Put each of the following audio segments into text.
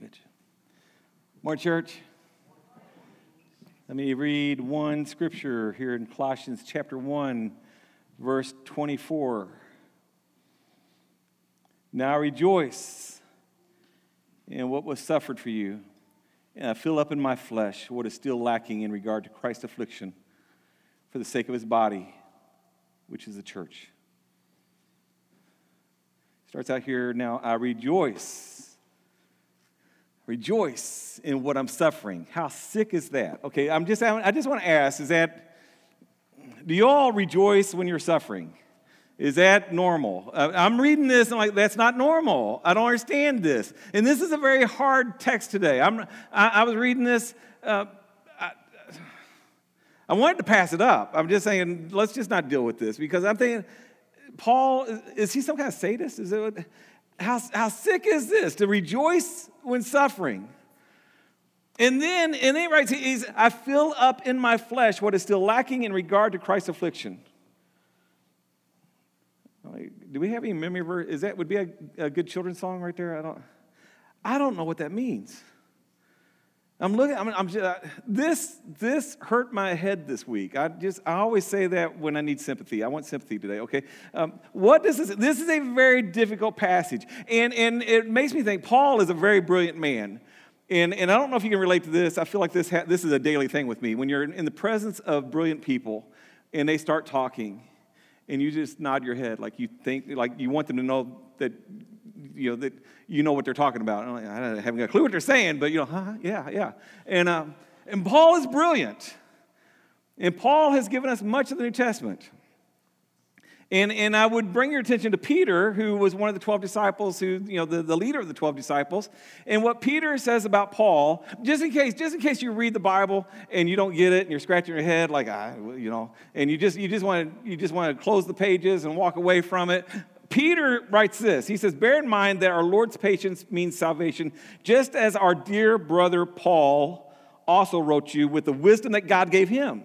Mitch. More church. Let me read one scripture here in Colossians chapter 1, verse 24. Now rejoice in what was suffered for you, and I fill up in my flesh what is still lacking in regard to Christ's affliction for the sake of his body, which is the church. Starts out here now, I rejoice rejoice in what I'm suffering. How sick is that? Okay, I'm just, I just want to ask is that, do you all rejoice when you're suffering? Is that normal? Uh, I'm reading this I'm like, that's not normal. I don't understand this. And this is a very hard text today. I'm, I, I was reading this. Uh, I, I wanted to pass it up. I'm just saying, let's just not deal with this because I'm thinking, Paul, is, is he some kind of sadist? Is it, how, how sick is this to rejoice when suffering? And then, and then he writes, he's, I fill up in my flesh what is still lacking in regard to Christ's affliction. Do we have any memory verse? Is that would be a, a good children's song right there? I don't, I don't know what that means. I'm looking, I'm, I'm just, uh, this, this hurt my head this week. I just, I always say that when I need sympathy. I want sympathy today, okay? Um, what this, this is a very difficult passage. And, and it makes me think Paul is a very brilliant man. And, and I don't know if you can relate to this. I feel like this, ha- this is a daily thing with me. When you're in the presence of brilliant people and they start talking and you just nod your head like you think, like you want them to know that you know, that you know what they're talking about. I haven't got a clue what they're saying, but you know, huh? Yeah, yeah. And, uh, and Paul is brilliant. And Paul has given us much of the New Testament. And, and I would bring your attention to Peter, who was one of the 12 disciples, who, you know, the, the leader of the 12 disciples. And what Peter says about Paul, just in case, just in case you read the Bible and you don't get it and you're scratching your head like, ah, you know, and you just, you just want to, you just want to close the pages and walk away from it. Peter writes this. He says, Bear in mind that our Lord's patience means salvation, just as our dear brother Paul also wrote you with the wisdom that God gave him.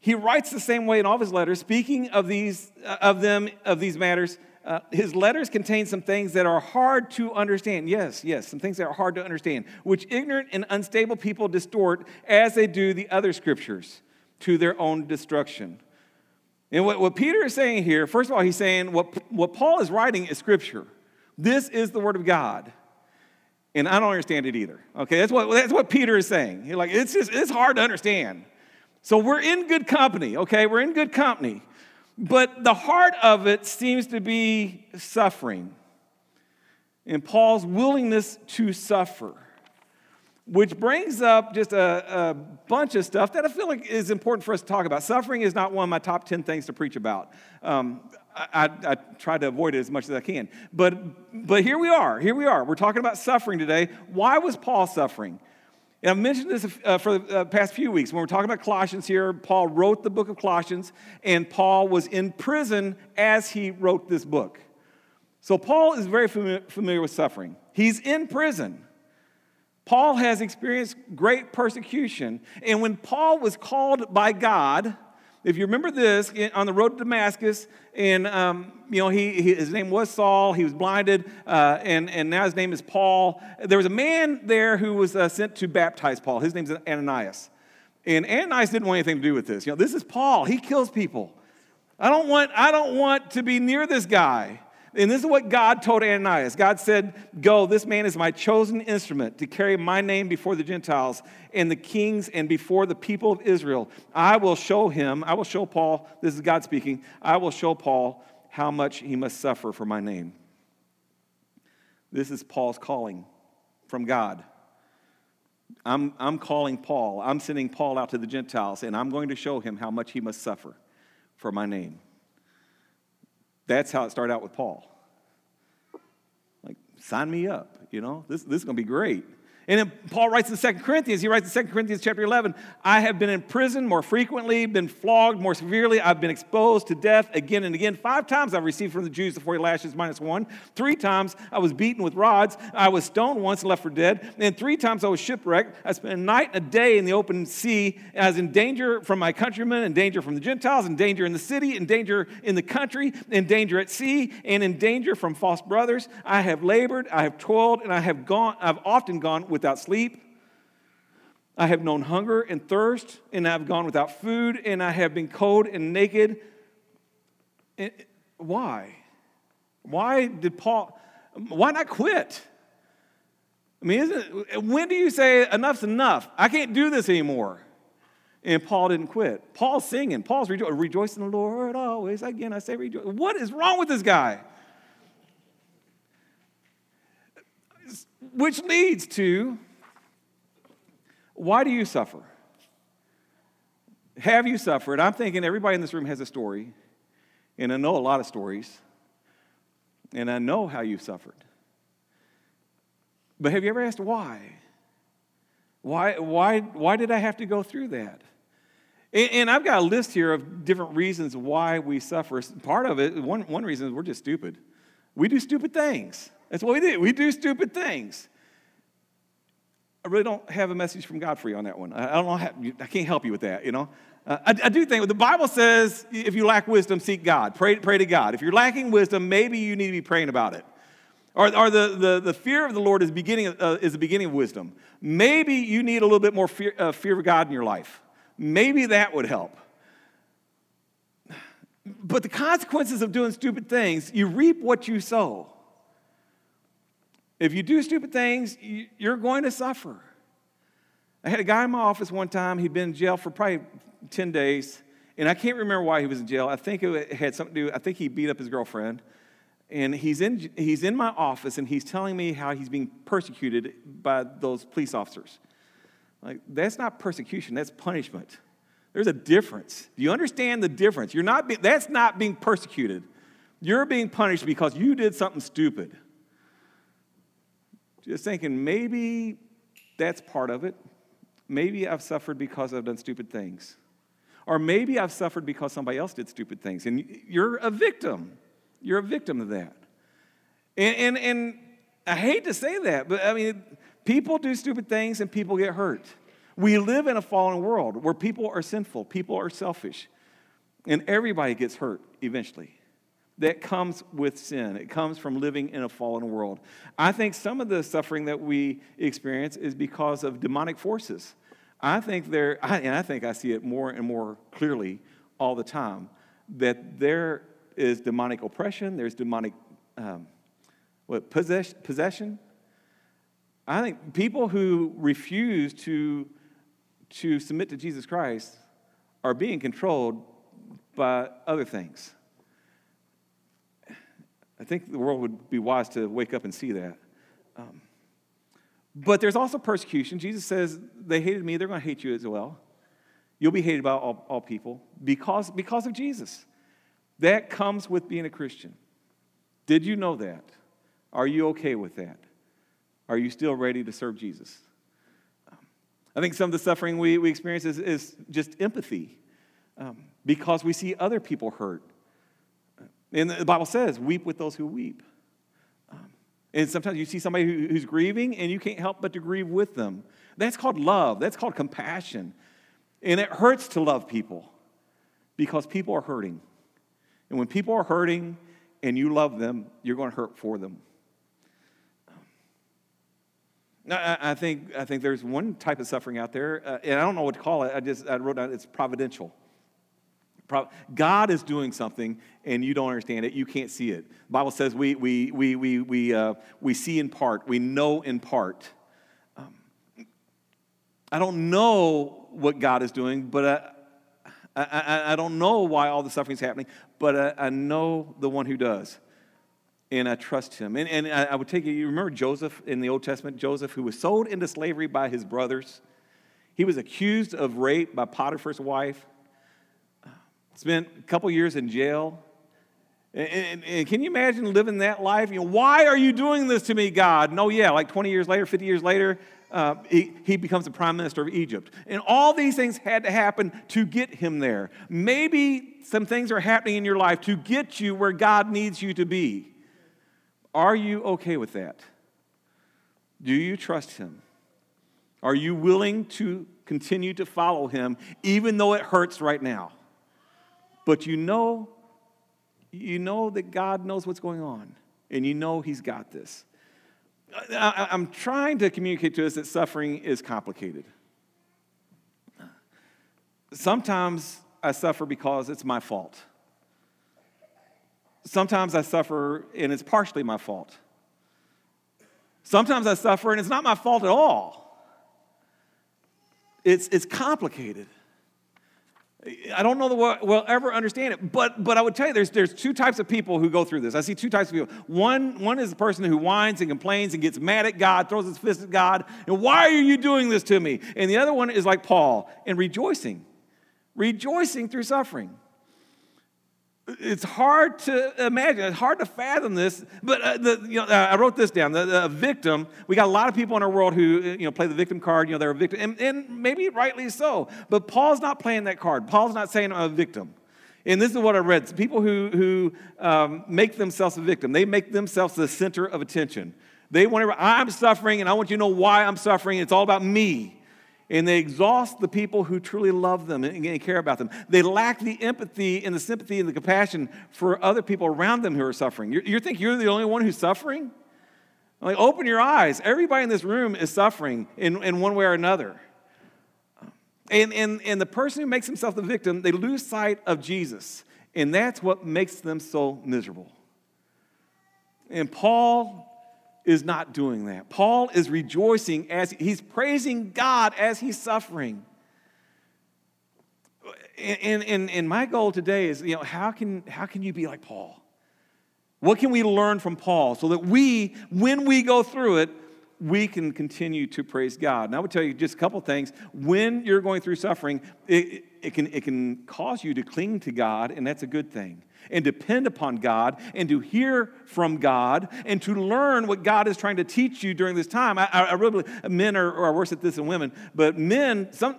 He writes the same way in all of his letters, speaking of, these, uh, of them, of these matters. Uh, his letters contain some things that are hard to understand. Yes, yes, some things that are hard to understand, which ignorant and unstable people distort as they do the other scriptures to their own destruction. And what, what Peter is saying here, first of all, he's saying what, what Paul is writing is scripture. This is the word of God. And I don't understand it either. Okay, that's what, that's what Peter is saying. He's like, it's just, it's hard to understand. So we're in good company, okay? We're in good company. But the heart of it seems to be suffering. And Paul's willingness to suffer which brings up just a, a, bunch of stuff that I feel like is important for us to talk about. Suffering is not one of my top 10 things to preach about. Um, I, I, I, try to avoid it as much as I can. But, but here we are. Here we are. We're talking about suffering today. Why was Paul suffering? And I've mentioned this uh, for the uh, past few weeks. When we're talking about Colossians here, Paul wrote the book of Colossians, and Paul was in prison as he wrote this book. So Paul is very familiar with suffering. He's in prison. Paul has experienced great persecution. And when Paul was called by God, if you remember this, on the road to Damascus, and um, you know, he, he, his name was Saul. He was blinded, uh, and and now his name is Paul. There was a man there who was uh, sent to baptize Paul. His name's Ananias, and Ananias didn't want anything to do with this. You know, this is Paul. He kills people. I don't want I don't want to be near this guy. And this is what God told Ananias. God said, Go, this man is my chosen instrument to carry my name before the Gentiles and the kings and before the people of Israel. I will show him, I will show Paul, this is God speaking, I will show Paul how much he must suffer for my name. This is Paul's calling from God. I'm, I'm calling Paul, I'm sending Paul out to the Gentiles, and I'm going to show him how much he must suffer for my name. That's how it started out with Paul. Like, sign me up, you know, this, this is going to be great. And then Paul writes in 2 Corinthians, he writes in 2 Corinthians chapter 11, I have been in prison more frequently, been flogged more severely, I've been exposed to death again and again. Five times I've received from the Jews the 40 lashes minus one. Three times I was beaten with rods. I was stoned once and left for dead. And three times I was shipwrecked. I spent a night and a day in the open sea. I was in danger from my countrymen, in danger from the Gentiles, in danger in the city, in danger in the country, in danger at sea, and in danger from false brothers. I have labored, I have toiled, and I have gone, I've often gone without sleep. I have known hunger and thirst, and I have gone without food, and I have been cold and naked. And why? Why did Paul, why not quit? I mean, isn't, when do you say enough's enough? I can't do this anymore. And Paul didn't quit. Paul's singing. Paul's rejo- rejoicing in the Lord always. Again, I say rejoice. What is wrong with this guy? Which leads to why do you suffer? Have you suffered? I'm thinking everybody in this room has a story, and I know a lot of stories, and I know how you've suffered. But have you ever asked why? Why, why, why did I have to go through that? And, and I've got a list here of different reasons why we suffer. Part of it, one, one reason is we're just stupid. We do stupid things. That's what we do. We do stupid things. I really don't have a message from God for you on that one. I, don't know. How, I can't help you with that. You know, uh, I, I, do think the Bible says if you lack wisdom, seek God. Pray, pray to God. If you're lacking wisdom, maybe you need to be praying about it. Or, or the, the, the fear of the Lord is, beginning, uh, is the beginning of wisdom. Maybe you need a little bit more fear, uh, fear of God in your life. Maybe that would help. But the consequences of doing stupid things, you reap what you sow. If you do stupid things, you're going to suffer. I had a guy in my office one time, he'd been in jail for probably 10 days, and I can't remember why he was in jail. I think it had something to do, I think he beat up his girlfriend. And he's in, he's in my office and he's telling me how he's being persecuted by those police officers. Like, that's not persecution, that's punishment. There's a difference. Do you understand the difference? You're not be, that's not being persecuted. You're being punished because you did something stupid. Just thinking, maybe that's part of it. Maybe I've suffered because I've done stupid things. Or maybe I've suffered because somebody else did stupid things. And you're a victim. You're a victim of that. And, and, and I hate to say that, but I mean, people do stupid things and people get hurt. We live in a fallen world where people are sinful, people are selfish, and everybody gets hurt eventually that comes with sin. It comes from living in a fallen world. I think some of the suffering that we experience is because of demonic forces. I think there, and I think I see it more and more clearly all the time, that there is demonic oppression, there's demonic um, what, possess, possession. I think people who refuse to, to submit to Jesus Christ are being controlled by other things. I think the world would be wise to wake up and see that. Um, but there's also persecution. Jesus says, They hated me, they're going to hate you as well. You'll be hated by all, all people because, because of Jesus. That comes with being a Christian. Did you know that? Are you okay with that? Are you still ready to serve Jesus? Um, I think some of the suffering we, we experience is, is just empathy um, because we see other people hurt and the Bible says, weep with those who weep. Um, and sometimes you see somebody who, who's grieving and you can't help but to grieve with them. That's called love, that's called compassion. And it hurts to love people because people are hurting. And when people are hurting and you love them, you're going to hurt for them. I, I think, I think there's one type of suffering out there, uh, and I don't know what to call it. I just I wrote down it's providential. God is doing something and you don't understand it. You can't see it. The Bible says we, we, we, we, we, uh, we see in part, we know in part. Um, I don't know what God is doing, but uh, I, I, I, don't know why all the suffering is happening, but I, I, know the one who does. And I trust him. And, and I, I would take you, you remember Joseph in the Old Testament? Joseph, who was sold into slavery by his brothers. He was accused of rape by Potiphar's wife spent a couple years in jail. And, and, and, can you imagine living that life? You know, why are you doing this to me, God? No, yeah, like 20 years later, 50 years later, uh, he, he becomes the prime minister of Egypt. And all these things had to happen to get him there. Maybe some things are happening in your life to get you where God needs you to be. Are you okay with that? Do you trust him? Are you willing to continue to follow him even though it hurts right now? But you know you know that God knows what's going on and you know he's got this. I, am trying to communicate to us that suffering is complicated. Sometimes I suffer because it's my fault. Sometimes I suffer and it's partially my fault. Sometimes I suffer and it's not my fault at all. It's, it's complicated. I don't know that we'll, ever understand it, but, but I would tell you there's, there's two types of people who go through this. I see two types of people. One, one is the person who whines and complains and gets mad at God, throws his fist at God, and why are you doing this to me? And the other one is like Paul and rejoicing, rejoicing through suffering it's hard to imagine. It's hard to fathom this. But uh, the, you know, uh, I wrote this down. The, the, victim. We got a lot of people in our world who you know play the victim card. You know they're a victim, and, and maybe rightly so. But Paul's not playing that card. Paul's not saying I'm a victim. And this is what I read. People who who um, make themselves a victim. They make themselves the center of attention. They want to. I'm suffering, and I want you to know why I'm suffering. It's all about me and they exhaust the people who truly love them and care about them. They lack the empathy and the sympathy and the compassion for other people around them who are suffering. You, you think you're the only one who's suffering? Like, open your eyes. Everybody in this room is suffering in, in one way or another. And, and, and the person who makes himself the victim, they lose sight of Jesus. And that's what makes them so miserable. And Paul is not doing that. Paul is rejoicing as he's praising God as he's suffering. And, and, and my goal today is, you know, how can, how can you be like Paul? What can we learn from Paul so that we, when we go through it, we can continue to praise God? And I would tell you just a couple things. When you're going through suffering, it, it, can, it can cause you to cling to God, and that's a good thing and depend upon God and to hear from God and to learn what God is trying to teach you during this time. I, I really believe men are, are worse at this than women, but men, some,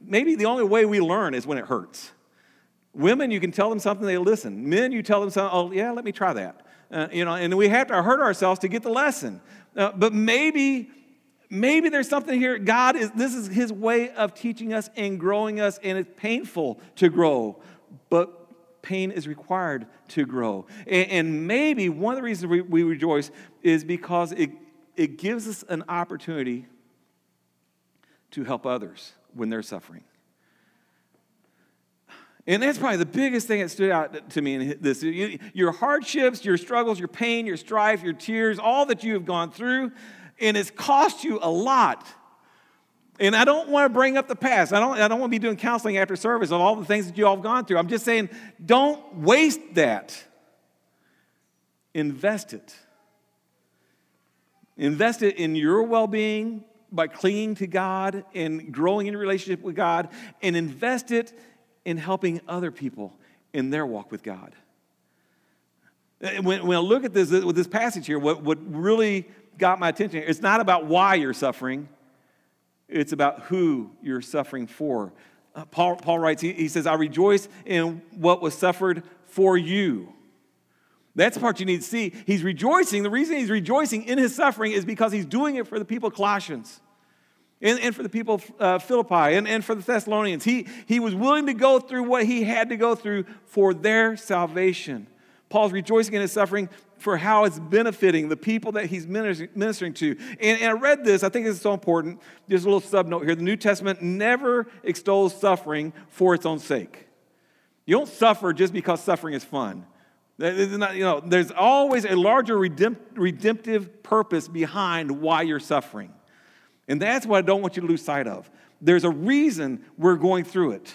maybe the only way we learn is when it hurts. Women, you can tell them something, they listen. Men, you tell them something, oh, yeah, let me try that. Uh, you know, and we have to hurt ourselves to get the lesson. Uh, but maybe maybe there's something here god is this is his way of teaching us and growing us and it's painful to grow but pain is required to grow. And, maybe one of the reasons we, we rejoice is because it, it gives us an opportunity to help others when they're suffering. And that's probably the biggest thing that stood out to me in this. Your hardships, your struggles, your pain, your strife, your tears, all that you have gone through, and it's cost you a lot. And I don't want to bring up the past. I don't, I don't want to be doing counseling after service of all the things that you all have gone through. I'm just saying, don't waste that. Invest it. Invest it in your well being by clinging to God and growing in relationship with God, and invest it in helping other people in their walk with God. Eh, when, when I look at this, with this passage here, what, what really got my attention, it's not about why you're suffering it's about who you're suffering for. Uh, Paul, Paul writes, he, he says, I rejoice in what was suffered for you. That's the part you need to see. He's rejoicing. The reason he's rejoicing in his suffering is because he's doing it for the people of Colossians and, and for the people of uh, Philippi and, and for the Thessalonians. He, he was willing to go through what he had to go through for their salvation. Paul's rejoicing in his suffering for how it's benefiting the people that he's ministering to. And, and, I read this, I think this is so important. There's a little sub note here. The New Testament never extols suffering for its own sake. You don't suffer just because suffering is fun. Not, you know, there's always a larger redemptive purpose behind why you're suffering. And that's what I don't want you to lose sight of. There's a reason we're going through it.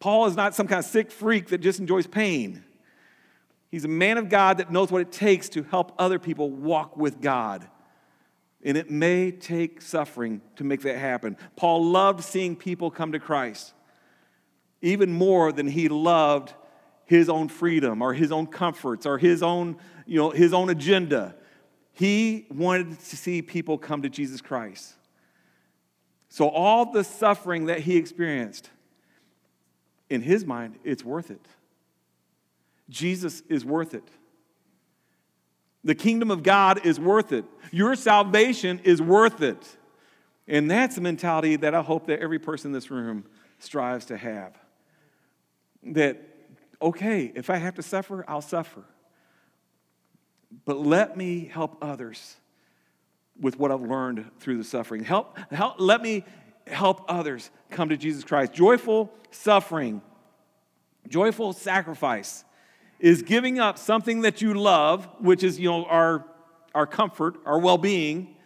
Paul is not some kind of sick freak that just enjoys pain. He's a man of God that knows what it takes to help other people walk with God. And it may take suffering to make that happen. Paul loved seeing people come to Christ even more than he loved his own freedom or his own comforts or his own, you know, his own agenda. he wanted to see people come to Jesus Christ. So, all the suffering that he experienced, in his mind, it's worth it. Jesus is worth it. The kingdom of God is worth it. Your salvation is worth it. And that's the mentality that I hope that every person in this room strives to have. That, okay, if I have to suffer, I'll suffer. But let me help others with what I've learned through the suffering. Help, help, let me help others come to Jesus Christ. Joyful suffering, joyful sacrifice is giving up something that you love, which is, you know, our, our comfort, our well being,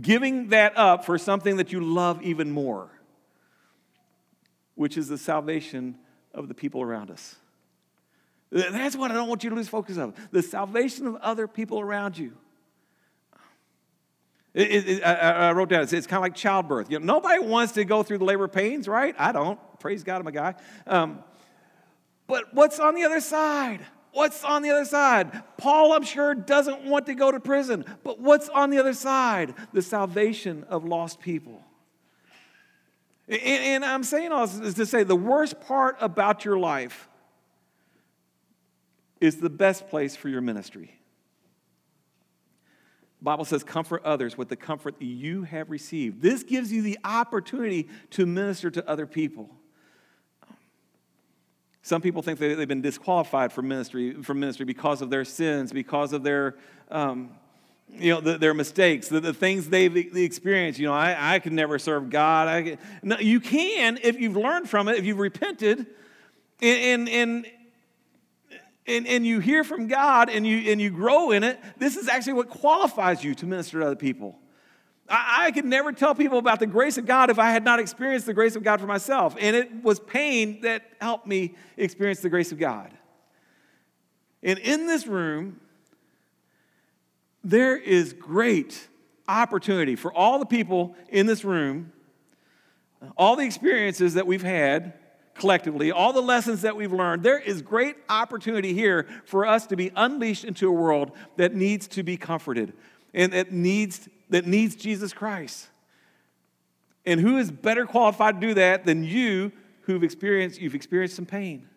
giving that up for something that you love even more, which is the salvation of the people around us. That's what I don't want you to lose focus of the salvation of other people around you. It, it, it, I, I, wrote down, it's, it's kind of like childbirth. You know, nobody wants to go through the labor pains, right? I don't. Praise God, I'm a guy. Um, but what's on the other side? What's on the other side? Paul, I'm sure, doesn't want to go to prison. But what's on the other side? The salvation of lost people. And, and I'm saying all this is to say the worst part about your life is the best place for your ministry. Bible says, comfort others with the comfort you have received. This gives you the opportunity to minister to other people. Some people think that they've been disqualified from ministry, from ministry because of their sins, because of their, um, you know, the, their mistakes, the, the, things they've experienced. You know, I, I can never serve God. I no, you can if you've learned from it, if you've repented, and, and and, and you hear from God and you, and you grow in it, this is actually what qualifies you to minister to other people. I, I could never tell people about the grace of God if I had not experienced the grace of God for myself. And it was pain that helped me experience the grace of God. And in this room, there is great opportunity for all the people in this room, all the experiences that we've had collectively, all the lessons that we've learned, there is great opportunity here for us to be unleashed into a world that needs to be comforted and that needs that needs Jesus Christ. And who is better qualified to do that than you who've experienced, you've experienced some pain?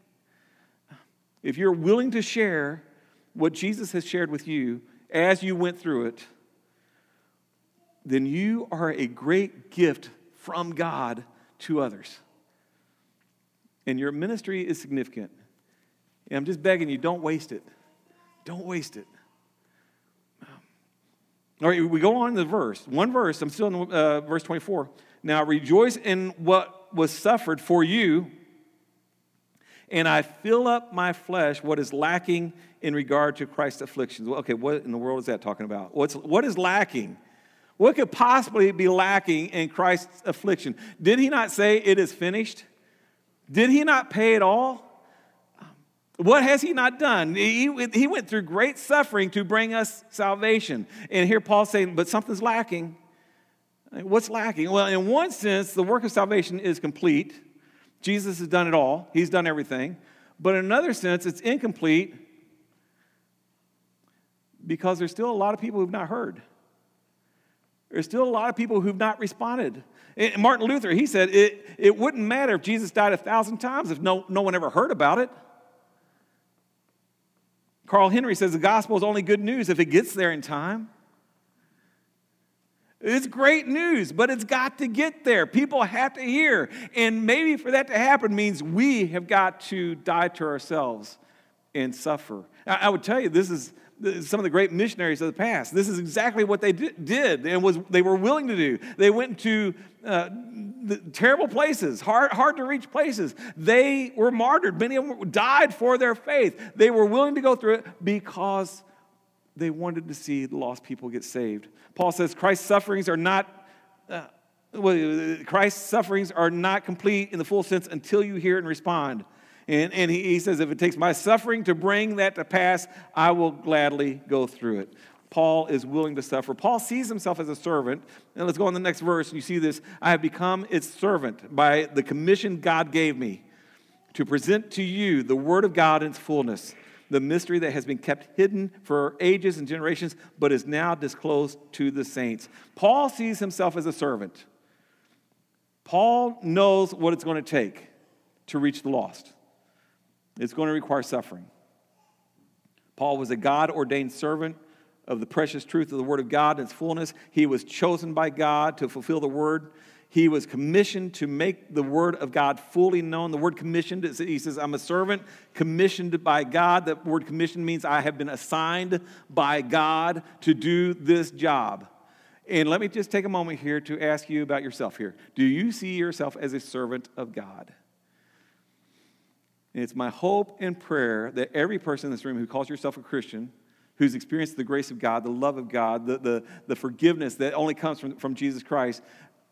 If you're willing to share what Jesus has shared with you as you went through it, then you are a great gift from God to others. And your ministry is significant. And I'm just begging you, don't waste it. Don't waste it. All right, we go on the verse. One verse, I'm still in uh, verse 24. Now rejoice in what was suffered for you, and I fill up my flesh what is lacking in regard to Christ's afflictions. Well, okay, what in the world is that talking about? What's, what is lacking? What could possibly be lacking in Christ's affliction? Did he not say it is finished? Did he not pay it all? What has he not done? He, he went through great suffering to bring us salvation. And here Paul's saying, but something's lacking. What's lacking? Well, in one sense, the work of salvation is complete. Jesus has done it all, he's done everything. But in another sense, it's incomplete because there's still a lot of people who've not heard. There's still a lot of people who've not responded. And Martin Luther, he said it, it wouldn't matter if Jesus died a thousand times if no, no one ever heard about it. Carl Henry says the gospel is only good news if it gets there in time. It's great news, but it's got to get there. People have to hear. And maybe for that to happen means we have got to die to ourselves and suffer. I would tell you, this is some of the great missionaries of the past. This is exactly what they did and was they were willing to do. They went to uh, terrible places, hard, hard to reach places. They were martyred. Many of them died for their faith. They were willing to go through it because they wanted to see the lost people get saved. Paul says Christ's sufferings are not. Uh, well, Christ's sufferings are not complete in the full sense until you hear and respond. And, and he, he says, if it takes my suffering to bring that to pass, I will gladly go through it. Paul is willing to suffer. Paul sees himself as a servant. And let's go on the next verse. And you see this. I have become its servant by the commission God gave me to present to you the word of God in its fullness, the mystery that has been kept hidden for ages and generations, but is now disclosed to the saints. Paul sees himself as a servant. Paul knows what it's going to take to reach the lost. It's going to require suffering. Paul was a God ordained servant of the precious truth of the Word of God in its fullness. He was chosen by God to fulfill the Word. He was commissioned to make the Word of God fully known. The word commissioned, he says, I'm a servant commissioned by God. The word commissioned means I have been assigned by God to do this job. And let me just take a moment here to ask you about yourself here. Do you see yourself as a servant of God? And it's my hope and prayer that every person in this room who calls yourself a Christian, who's experienced the grace of God, the love of God, the, the, the forgiveness that only comes from, from Jesus Christ,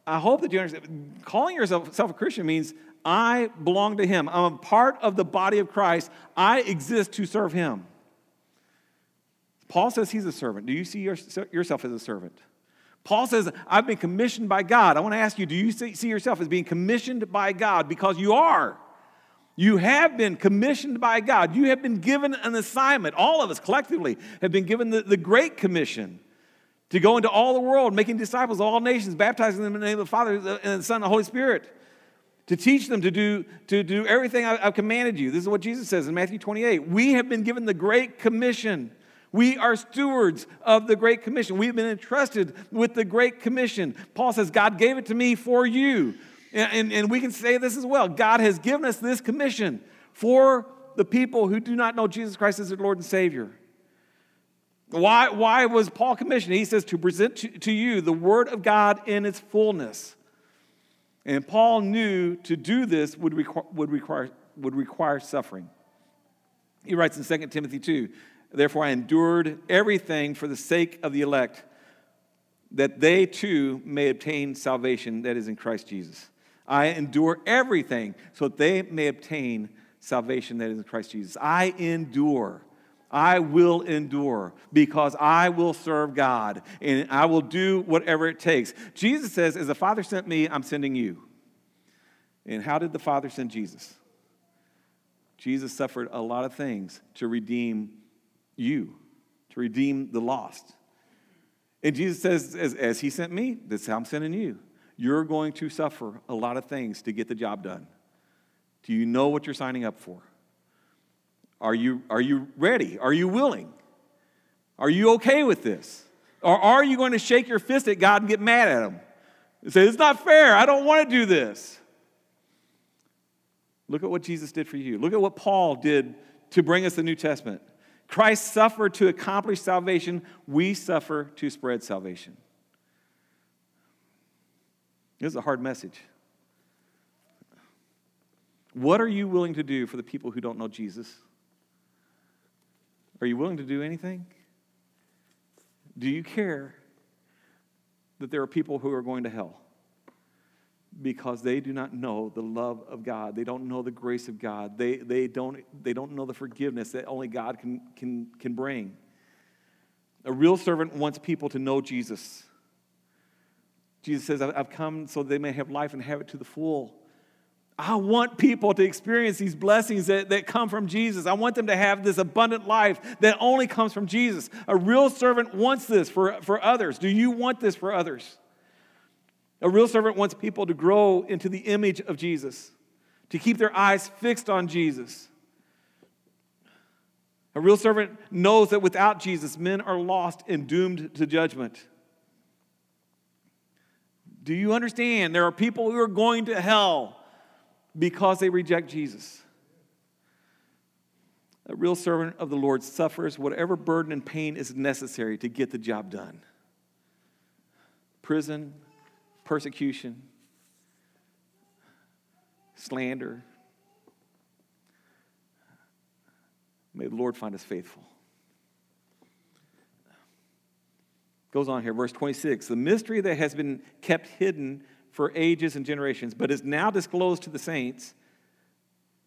I hope that you understand. Calling yourself a Christian means I belong to Him. I'm a part of the body of Christ. I exist to serve Him. Paul says he's a servant. Do you see yourself as a servant? Paul says, I've been commissioned by God. I want to ask you, do you see yourself as being commissioned by God? Because you are. You have been commissioned by God. You have been given an assignment. All of us collectively have been given the, the Great Commission to go into all the world, making disciples of all nations, baptizing them in the name of the Father and the Son and the Holy Spirit, to teach them to do, to do everything I've commanded you. This is what Jesus says in Matthew 28. We have been given the Great Commission. We are stewards of the Great Commission. We've been entrusted with the Great Commission. Paul says, God gave it to me for you. And, and, and, we can say this as well God has given us this commission for the people who do not know Jesus Christ as their Lord and Savior. Why, why was Paul commissioned? He says to present to, to you the Word of God in its fullness. And Paul knew to do this would, requ- would, require, would require suffering. He writes in 2 Timothy 2 Therefore, I endured everything for the sake of the elect, that they too may obtain salvation that is in Christ Jesus. I endure everything so that they may obtain salvation that is in Christ Jesus. I endure. I will endure because I will serve God and I will do whatever it takes. Jesus says, As the Father sent me, I'm sending you. And how did the Father send Jesus? Jesus suffered a lot of things to redeem you, to redeem the lost. And Jesus says, As, as He sent me, that's how I'm sending you. You're going to suffer a lot of things to get the job done. Do you know what you're signing up for? Are you, are you ready? Are you willing? Are you okay with this? Or are you going to shake your fist at God and get mad at Him? And say, It's not fair. I don't want to do this. Look at what Jesus did for you. Look at what Paul did to bring us the New Testament. Christ suffered to accomplish salvation, we suffer to spread salvation. This is a hard message. What are you willing to do for the people who don't know Jesus? Are you willing to do anything? Do you care that there are people who are going to hell because they do not know the love of God? They don't know the grace of God. They, they, don't, they don't know the forgiveness that only God can, can, can bring. A real servant wants people to know Jesus. Jesus says, I've come so they may have life and have it to the full. I want people to experience these blessings that, that come from Jesus. I want them to have this abundant life that only comes from Jesus. A real servant wants this for, for others. Do you want this for others? A real servant wants people to grow into the image of Jesus, to keep their eyes fixed on Jesus. A real servant knows that without Jesus, men are lost and doomed to judgment. Do you understand? There are people who are going to hell because they reject Jesus. A real servant of the Lord suffers whatever burden and pain is necessary to get the job done prison, persecution, slander. May the Lord find us faithful. Goes on here, verse 26 the mystery that has been kept hidden for ages and generations, but is now disclosed to the saints.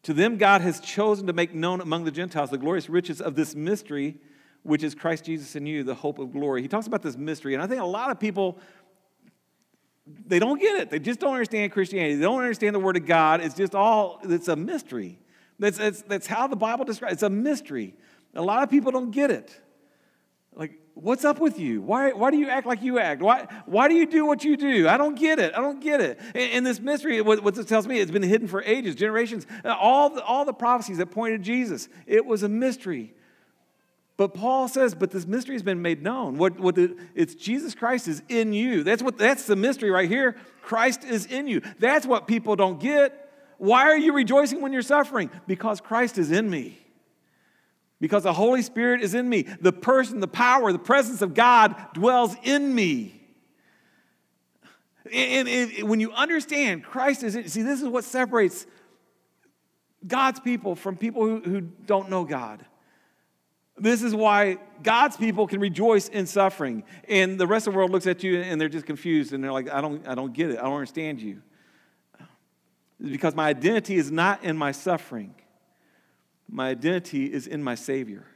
To them, God has chosen to make known among the Gentiles the glorious riches of this mystery, which is Christ Jesus in you, the hope of glory. He talks about this mystery, and I think a lot of people they don't get it. They just don't understand Christianity. They don't understand the Word of God. It's just all, it's a mystery. That's, that's, that's how the Bible describes It's a mystery. A lot of people don't get it. Like, what's up with you? Why, why do you act like you act? Why, why do you do what you do? I don't get it. I don't get it. And, and this mystery, what, what this tells me, it's been hidden for ages, generations. Uh, all the, all the prophecies that pointed Jesus, it was a mystery. But Paul says, but this mystery has been made known. What, what the, it's Jesus Christ is in you. That's what that's the mystery right here. Christ is in you. That's what people don't get. Why are you rejoicing when you're suffering? Because Christ is in me. Because the Holy Spirit is in me. The person, the power, the presence of God dwells in me. And, when you understand Christ is in, see, this is what separates God's people from people who, who don't know God. This is why God's people can rejoice in suffering. And the rest of the world looks at you and they're just confused and they're like, I don't, I don't get it. I don't understand you. Because my identity is not in my suffering, my identity is in my Savior,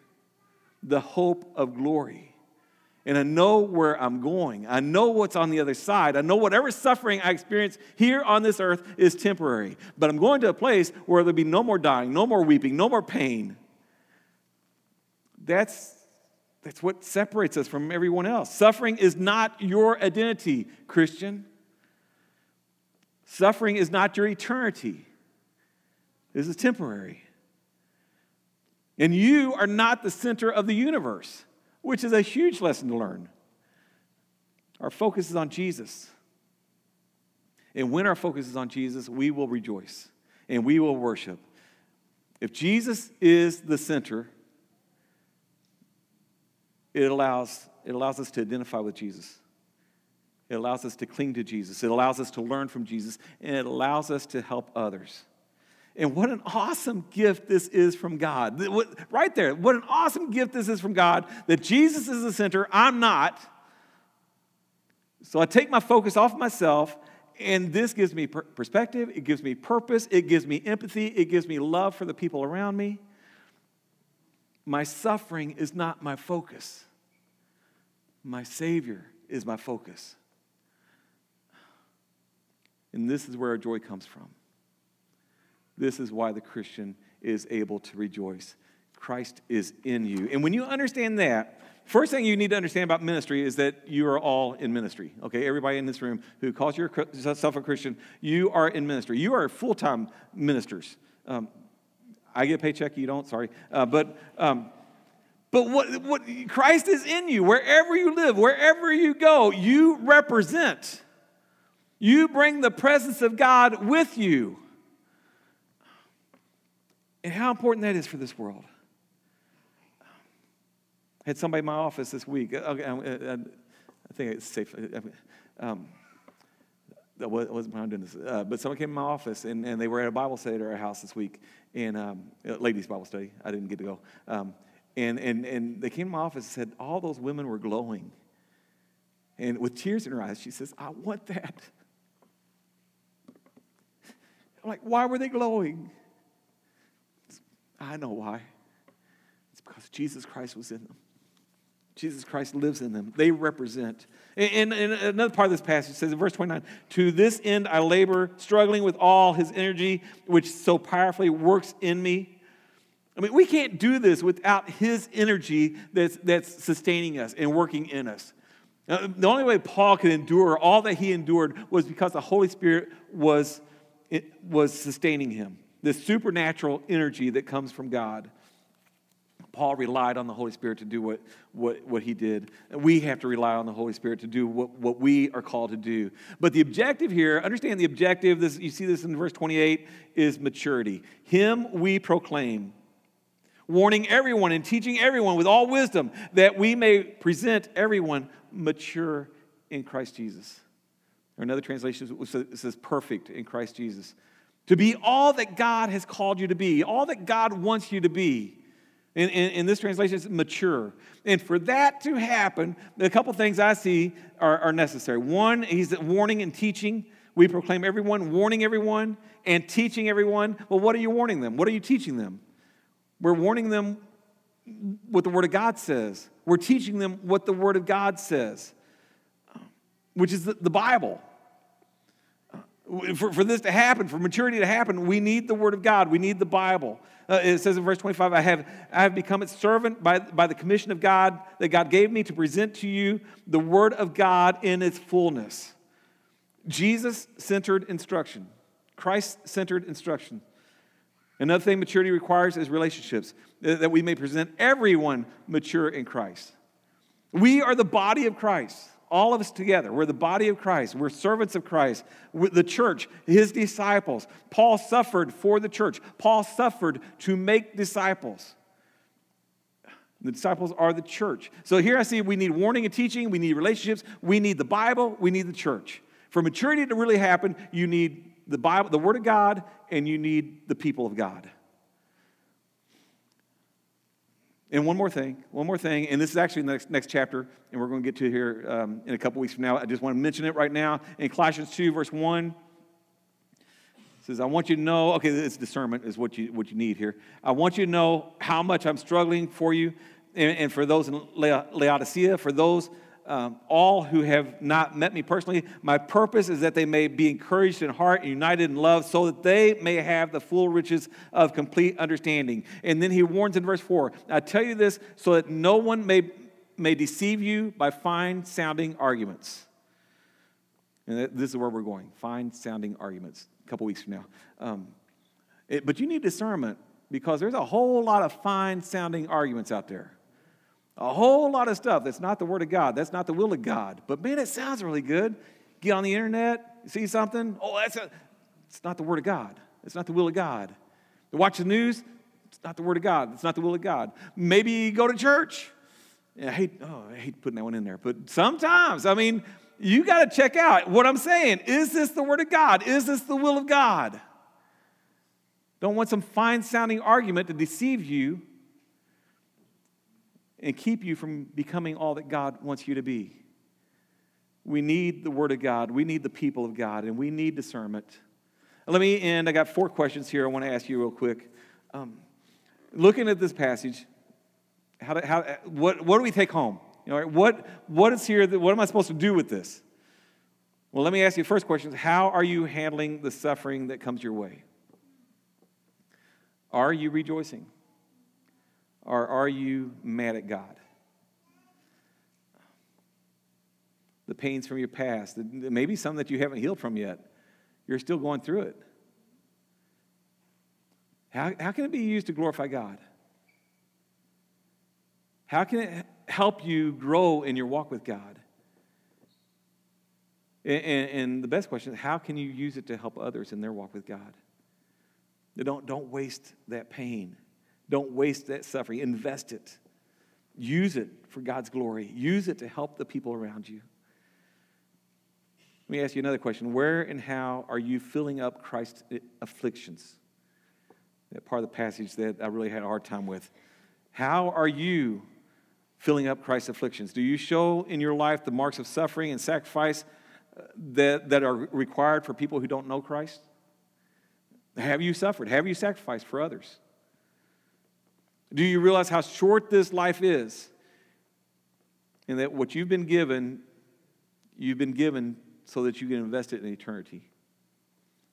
the hope of glory. And I know where I'm going. I know what's on the other side. I know whatever suffering I experience here on this earth is temporary. But I'm going to a place where there'll be no more dying, no more weeping, no more pain that's, that's what separates us from everyone else. Suffering is not your identity, Christian. Suffering is not your eternity. This is temporary. And you are not the center of the universe, which is a huge lesson to learn. Our focus is on Jesus. And when our focus is on Jesus, we will rejoice and we will worship. If Jesus is the center, it allows, it allows us to identify with Jesus. It allows us to cling to Jesus. It allows us to learn from Jesus. And it allows us to help others. And what an awesome gift this is from God. Right there, what an awesome gift this is from God that Jesus is the center, I'm not. So I take my focus off myself, and this gives me perspective, it gives me purpose, it gives me empathy, it gives me love for the people around me my suffering is not my focus. My Savior is my focus. And this is where our joy comes from. This is why the Christian is able to rejoice. Christ is in you. And when you understand that, first thing you need to understand about ministry is that you are all in ministry. Okay, everybody in this room who calls yourself a Christian, you are in ministry. You are full time ministers. Um, I get a paycheck, you don't, sorry. Uh, but um, but what, what Christ is in you, wherever you live, wherever you go, you represent. You bring the presence of God with you. And how important that is for this world. I had somebody in my office this week. Okay, I, think it's safe. Um, that wasn't I'm doing this. Uh, but someone came in my office and, and they were at a Bible study at our house this week, and um, ladies' Bible study. I didn't get to go. Um, and, and, and they came to my office and said, all those women were glowing. And with tears in her eyes, she says, I want that. I'm like, why were they glowing? I know why. It's because Jesus Christ was in them. Jesus Christ lives in them. They represent. And, and, another part of this passage says in verse 29 To this end I labor, struggling with all his energy, which so powerfully works in me. I mean, we can't do this without his energy that's, that's sustaining us and working in us. Now, the only way Paul could endure all that he endured was because the Holy Spirit was, was sustaining him, this supernatural energy that comes from God. Paul relied on the Holy Spirit to do what, what, what he did. We have to rely on the Holy Spirit to do what, what we are called to do. But the objective here, understand the objective, this, you see this in verse 28, is maturity. Him we proclaim, warning everyone and teaching everyone with all wisdom that we may present everyone mature in Christ Jesus. Or another translation says perfect in Christ Jesus. To be all that God has called you to be, all that God wants you to be. In, in, in, this translation, it's mature. And for that to happen, a couple things I see are, are, necessary. One, he's warning and teaching. We proclaim everyone, warning everyone, and teaching everyone. Well, what are you warning them? What are you teaching them? We're warning them what the Word of God says. We're teaching them what the Word of God says, which is the, Bible. For, for this to happen, for maturity to happen, we need the Word of God. We need the Bible. Uh, it says in verse 25, I have, I have become its servant by, by the commission of God that God gave me to present to you the Word of God in its fullness. Jesus centered instruction, Christ centered instruction. Another thing maturity requires is relationships, that we may present everyone mature in Christ. We are the body of Christ all of us together. We're the body of Christ. We're servants of Christ. We're the church, his disciples. Paul suffered for the church. Paul suffered to make disciples. The disciples are the church. So here I see we need warning and teaching, we need relationships, we need the Bible, we need the church. For maturity to really happen, you need the Bible, the Word of God, and you need the people of God. And one more thing, one more thing, and this is actually in the next, next chapter, and we're going to get to here um, in a couple weeks from now. I just want to mention it right now. In Colossians 2, verse 1, says, I want you to know, okay, this discernment is what you, what you need here. I want you to know how much I'm struggling for you and, and for those in Laodicea, for those um, all who have not met me personally. My purpose is that they may be encouraged in heart and united in love, so that they may have the full riches of complete understanding. And then he warns in verse 4 I tell you this so that no one may, may deceive you by fine sounding arguments. And this is where we're going fine sounding arguments a couple weeks from now. Um, it, but you need discernment because there's a whole lot of fine sounding arguments out there. A whole lot of stuff that's not the Word of God. That's not the will of God. But man, it sounds really good. Get on the internet, see something. Oh, that's a, it's not the Word of God. It's not the will of God. To watch the news. It's not the Word of God. It's not the will of God. Maybe go to church. I hate, oh, I hate putting that one in there. But sometimes, I mean, you got to check out what I'm saying. Is this the Word of God? Is this the will of God? Don't want some fine sounding argument to deceive you and keep you from becoming all that God wants you to be. We need the Word of God. We need the people of God, and we need discernment. Let me end. I got four questions here I want to ask you real quick. Um, looking at this passage, how, do, how what, what do we take home? You know, what, what is here? That, what am I supposed to do with this? Well, let me ask you first question How are you handling the suffering that comes your way? Are you rejoicing? Or are you mad at God? The pains from your past, maybe some that you haven't healed from yet, you're still going through it. How, how can it be used to glorify God? How can it help you grow in your walk with God? And, and, and, the best question is how can you use it to help others in their walk with God? Don't, don't waste that pain. Don't waste that suffering. Invest it. Use it for God's glory. Use it to help the people around you. Let me ask you another question. Where and how are you filling up Christ's afflictions? That part of the passage that I really had a hard time with. How are you filling up Christ's afflictions? Do you show in your life the marks of suffering and sacrifice uh, that, that are required for people who don't know Christ? Have you suffered? Have you sacrificed for others? Do you realize how short this life is? And that what you've been given, you've been given so that you can invest it in eternity.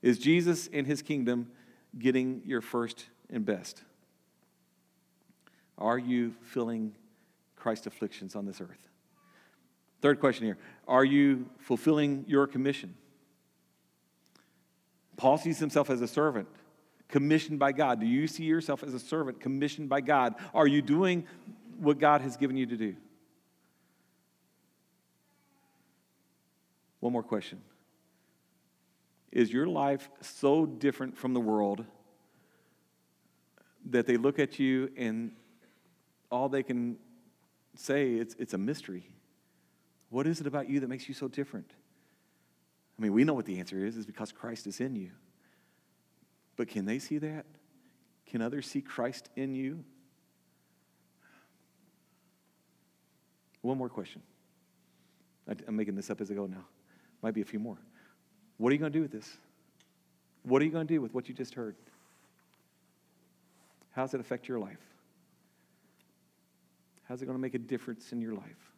Is Jesus and his kingdom getting your first and best? Are you filling Christ's afflictions on this earth? Third question here Are you fulfilling your commission? Paul sees himself as a servant commissioned by God? Do you see yourself as a servant commissioned by God? Are you doing what God has given you to do? One more question. Is your life so different from the world that they look at you and all they can say it's, it's a mystery? What is it about you that makes you so different? I mean, we know what the answer is, is because Christ is in you. But can they see that? Can others see Christ in you? One more question. I'm making this up as I go now. Might be a few more. What are you going to do with this? What are you going to do with what you just heard? How does it affect your life? How's it going to make a difference in your life?